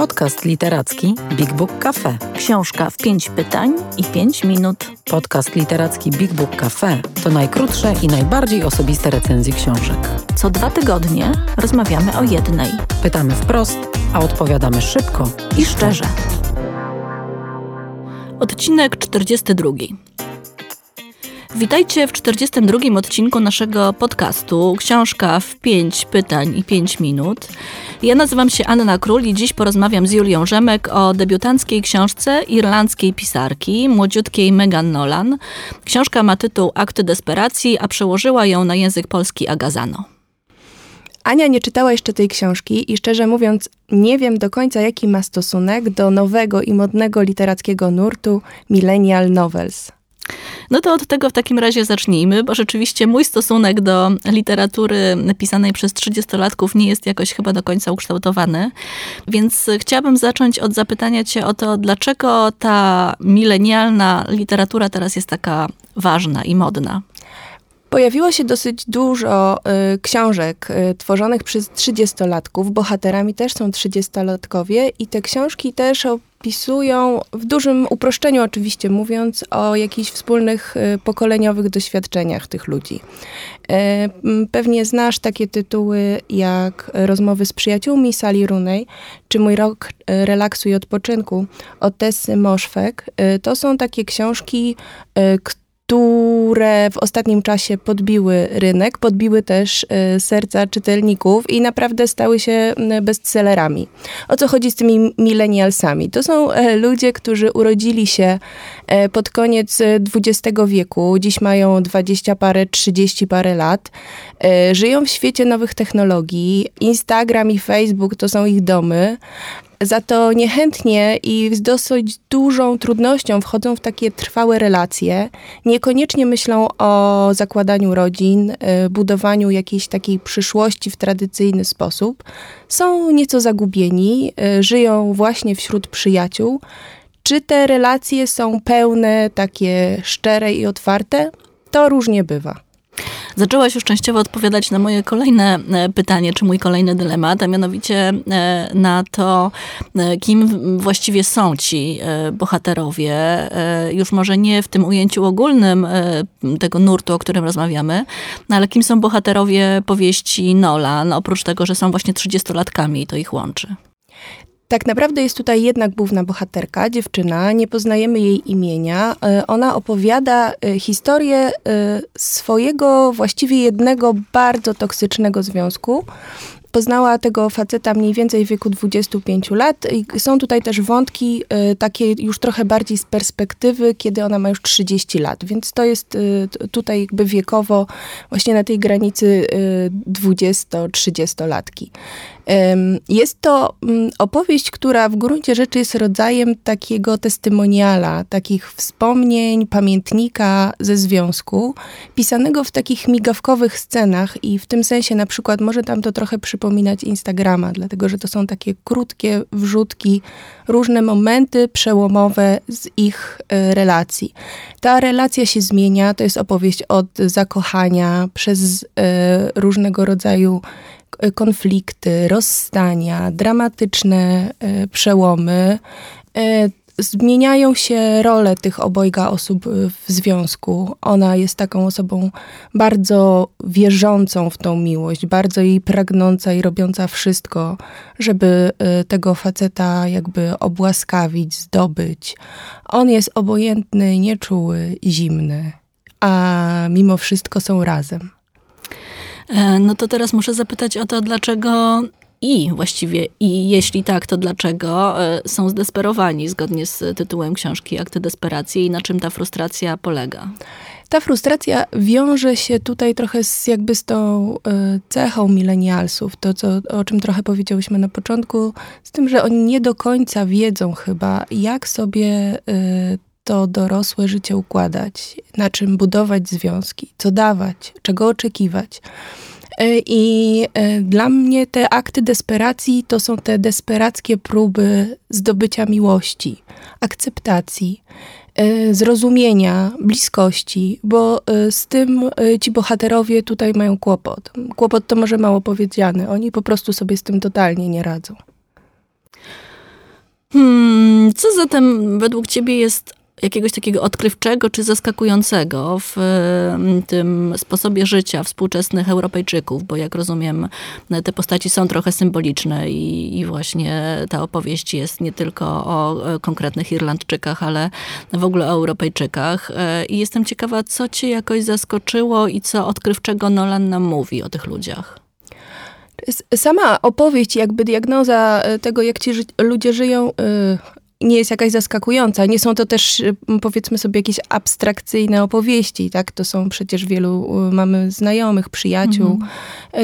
Podcast literacki Big Book Cafe. Książka w pięć pytań i pięć minut. Podcast literacki Big Book Cafe to najkrótsze i najbardziej osobiste recenzje książek. Co dwa tygodnie rozmawiamy o jednej. Pytamy wprost, a odpowiadamy szybko I szczerze. Odcinek 42. Witajcie w 42 odcinku naszego podcastu Książka w 5 pytań i 5 minut. Ja nazywam się Anna Król i dziś porozmawiam z Julią Rzemek o debiutanckiej książce irlandzkiej pisarki, młodziutkiej Megan Nolan. Książka ma tytuł Akty desperacji, a przełożyła ją na język polski Agazano. Ania nie czytała jeszcze tej książki i szczerze mówiąc, nie wiem do końca, jaki ma stosunek do nowego i modnego literackiego nurtu Millennial Novels. No to od tego w takim razie zacznijmy, bo rzeczywiście mój stosunek do literatury pisanej przez 30-latków nie jest jakoś chyba do końca ukształtowany. Więc chciałabym zacząć od zapytania cię o to, dlaczego ta milenialna literatura teraz jest taka ważna i modna. Pojawiło się dosyć dużo y, książek y, tworzonych przez 30-latków. Bohaterami też są 30-latkowie i te książki też opisują, w dużym uproszczeniu oczywiście mówiąc, o jakichś wspólnych y, pokoleniowych doświadczeniach tych ludzi. Y, pewnie znasz takie tytuły jak Rozmowy z przyjaciółmi Sali Runej, czy Mój rok y, relaksu i odpoczynku od Tessy Moszwek. To są takie książki, które które w ostatnim czasie podbiły rynek, podbiły też y, serca czytelników i naprawdę stały się bestsellerami. O co chodzi z tymi milenialsami? To są e, ludzie, którzy urodzili się e, pod koniec XX e, wieku, dziś mają 20 parę, 30 parę lat, żyją w świecie nowych technologii. Instagram i Facebook to są ich domy, za to niechętnie i z dosyć dużą trudnością wchodzą w takie trwałe relacje. Niekoniecznie myślą o zakładaniu rodzin, y, budowaniu jakiejś takiej przyszłości w tradycyjny sposób. Są nieco zagubieni, y, żyją właśnie wśród przyjaciół. Czy te relacje są pełne, takie szczere i otwarte? To różnie bywa. Zaczęłaś już częściowo odpowiadać na moje kolejne e, pytanie, czy mój kolejny dylemat, a mianowicie e, na to, e, kim właściwie są ci bohaterowie. Już może nie w tym ujęciu ogólnym tego nurtu, o którym rozmawiamy, no ale kim są bohaterowie powieści Nolan, oprócz tego, że są właśnie trzydziestolatkami i to ich łączy. Tak naprawdę jest tutaj jedna główna bohaterka, dziewczyna, nie poznajemy jej imienia. E, ona opowiada e, historię e, swojego właściwie jednego bardzo toksycznego związku, poznała tego faceta mniej więcej w wieku 25 lat. I są tutaj też wątki takie już trochę bardziej z perspektywy, kiedy ona ma już 30 lat, więc to jest tutaj jakby wiekowo właśnie na tej granicy y, 20-30 latki. Jest to mm, opowieść, która w gruncie rzeczy jest rodzajem takiego testymoniala, takich wspomnień, pamiętnika ze związku, pisanego w takich migawkowych scenach i w tym sensie na przykład może tam to trochę przypominać Instagrama, dlatego że to są takie krótkie wrzutki, różne momenty przełomowe z ich e, relacji. Ta relacja się zmienia, to jest opowieść od zakochania przez e, różnego rodzaju konflikty, rozstania, dramatyczne e, przełomy. E, zmieniają się role tych obojga osób w związku. Ona jest taką osobą bardzo wierzącą w tą miłość, bardzo jej pragnąca i robiąca wszystko, żeby tego faceta jakby obłaskawić, zdobyć. On jest obojętny, nieczuły, zimny, a mimo wszystko są razem. E, no to teraz muszę zapytać o to, dlaczego i właściwie, i jeśli tak, to dlaczego e, są zdesperowani zgodnie z tytułem książki Akty Desperacji i na czym ta frustracja polega? Ta frustracja wiąże się tutaj trochę z, jakby z tą e, cechą milenialsów, to co, o czym trochę powiedziałyśmy na początku, z tym, że oni nie do końca wiedzą chyba, jak sobie to dorosłe życie układać, na czym budować związki, co dawać, czego oczekiwać. E, I e, dla mnie te akty desperacji to są te desperackie próby zdobycia miłości, akceptacji, e, zrozumienia, bliskości, bo z tym ci bohaterowie tutaj mają kłopot. Kłopot to może mało powiedziane, oni po prostu sobie z tym totalnie nie radzą. Co zatem według ciebie jest jakiegoś takiego odkrywczego czy zaskakującego w mm, tym sposobie życia współczesnych Europejczyków, bo jak rozumiem, te postaci są trochę symboliczne i, i właśnie ta opowieść jest nie tylko o konkretnych Irlandczykach, ale w ogóle o Europejczykach. E, I jestem ciekawa, co cię jakoś zaskoczyło i co odkrywczego Nolan nam mówi o tych ludziach. Sama opowieść, jakby diagnoza e, tego, jak ci ży ludzie żyją, e, nie jest jakaś zaskakująca. Nie są to też, y, powiedzmy sobie, jakieś abstrakcyjne opowieści, tak? To są przecież wielu, y, mamy znajomych, przyjaciół, mhm.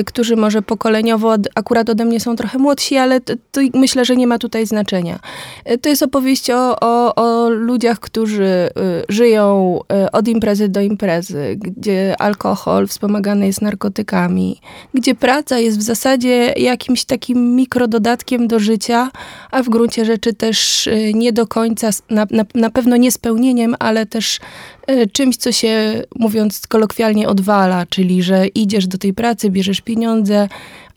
Y, którzy może pokoleniowo akurat ode mnie są trochę młodsi, ale to, to, myślę, że nie ma tutaj znaczenia. To jest opowieść o, o, o ludziach, którzy żyją od imprezy do imprezy, gdzie alkohol wspomagany jest narkotykami, gdzie praca jest w zasadzie jakimś takim mikrododatkiem do życia, a w gruncie rzeczy też nie do końca, na, na, na pewno nie spełnieniem, ale też e, czymś, co się, mówiąc kolokwialnie, odwala, czyli że idziesz do tej pracy, bierzesz pieniądze,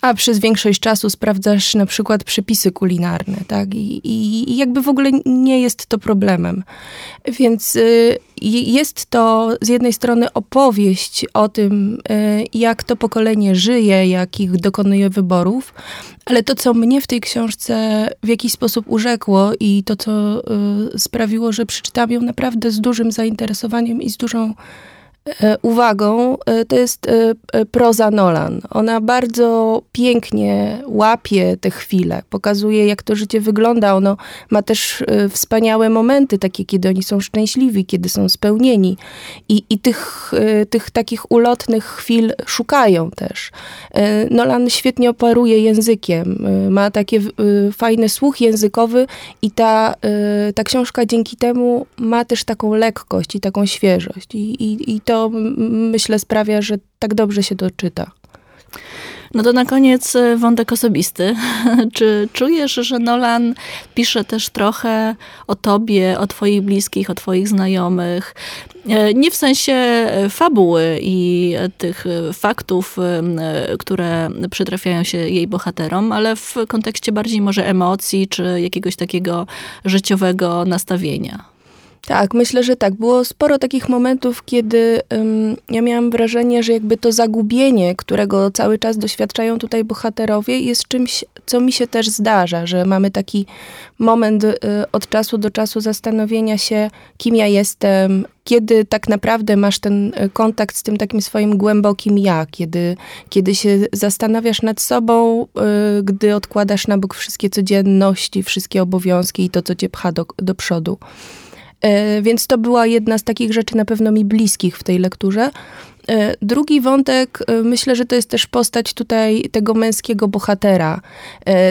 a przez większość czasu sprawdzasz na przykład przepisy kulinarne, tak? I, i, i jakby w ogóle nie jest to problemem. Więc y, jest to z jednej strony opowieść o tym, y, jak to pokolenie żyje, jakich dokonuje wyborów, ale to, co mnie w tej książce w jakiś sposób urzekło i to, co y, sprawiło, że przeczytałam ją naprawdę z dużym zainteresowaniem i z dużą uwagą, e, to jest e, proza Nolan. Ona bardzo pięknie łapie te chwile, pokazuje jak to życie wygląda. Ono ma też wspaniałe momenty, takie kiedy oni są szczęśliwi, kiedy są spełnieni. I, i tych, tych takich ulotnych chwil szukają też. Nolan świetnie operuje językiem, ma taki fajny słuch językowy i ta, ta książka dzięki temu ma też taką lekkość i taką świeżość. I, i, i to myślę sprawia, że tak dobrze się to czyta. No to na koniec e, wątek osobisty. Czy czujesz, że Nolan pisze też trochę o tobie, o twoich bliskich, o twoich znajomych? E, nie w sensie e, fabuły i tych faktów, które przytrafiają się jej bohaterom, ale w kontekście bardziej może emocji, czy jakiegoś takiego życiowego nastawienia. Tak, myślę, że tak. Było sporo takich momentów, kiedy ja miałam wrażenie, że jakby to zagubienie, którego cały czas doświadczają tutaj bohaterowie, jest czymś, co mi się też zdarza, że mamy taki moment y, od czasu do czasu zastanowienia się, kim ja jestem, kiedy tak naprawdę masz ten y, kontakt z tym takim swoim głębokim ja, kiedy, kiedy się zastanawiasz nad sobą, y, gdy odkładasz na bok wszystkie codzienności, wszystkie obowiązki i to, co cię pcha do, do przodu. E, więc to była jedna z takich rzeczy na pewno mi bliskich w tej lekturze. E, drugi wątek, e, myślę, że to jest też postać tutaj tego męskiego bohatera,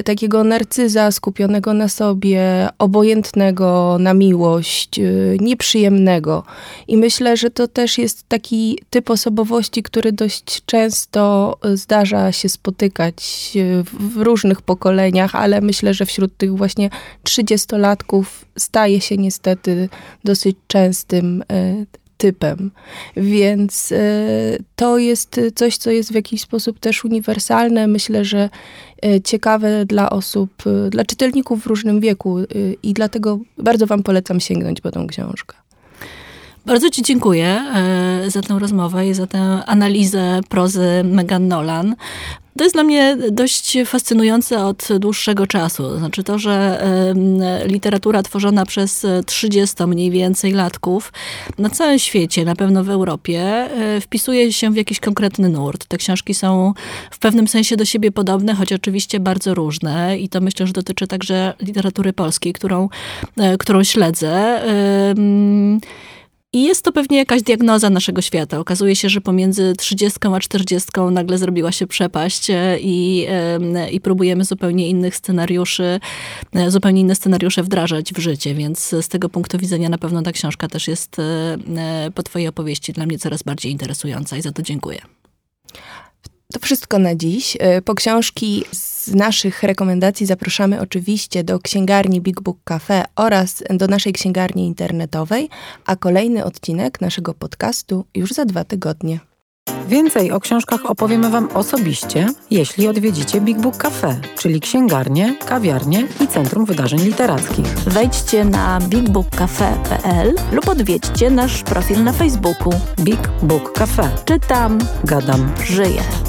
takiego narcyza skupionego na sobie, obojętnego na miłość, nieprzyjemnego. I myślę, że to też jest taki typ osobowości, który dość często zdarza się spotykać w różnych pokoleniach, ale myślę, że wśród tych właśnie trzydziestolatków staje się niestety dosyć częstym e, typem. Więc e, to jest coś, co jest w jakiś sposób też uniwersalne. Myślę, że e, ciekawe dla osób, dla czytelników w różnym wieku i dlatego bardzo Wam polecam sięgnąć po tą książkę. Bardzo Ci dziękuję za tę rozmowę i za tę analizę prozy Megan Nolan. To jest dla mnie dość fascynujące od dłuższego czasu. Znaczy to, że literatura tworzona przez 30 mniej więcej latków na całym świecie, na pewno w Europie, e, wpisuje się w jakiś konkretny nurt. Te książki są w pewnym sensie do siebie podobne, choć oczywiście bardzo różne i to myślę, że dotyczy także literatury polskiej, którą, e, którą śledzę. I jest to pewnie jakaś diagnoza naszego świata. Okazuje się, że pomiędzy 30 a 40 nagle zrobiła się przepaść e, i, i próbujemy zupełnie innych scenariuszy, e, zupełnie inne scenariusze wdrażać w życie, więc z tego punktu widzenia na pewno ta książka też jest e, po twojej opowieści dla mnie coraz bardziej interesująca i za to dziękuję. To wszystko na dziś. E, po książki z naszych rekomendacji zapraszamy oczywiście do księgarni Big Book Cafe oraz do naszej księgarni internetowej, a kolejny odcinek naszego podcastu już za dwa tygodnie. Więcej o książkach opowiemy Wam osobiście, jeśli odwiedzicie Big Book Cafe, czyli księgarnię, kawiarnię i Centrum Wydarzeń Literackich. Wejdźcie na bigbookcafe.pl lub odwiedźcie nasz profil na Facebooku. Big Book Cafe. Czytam, Gadam. żyję.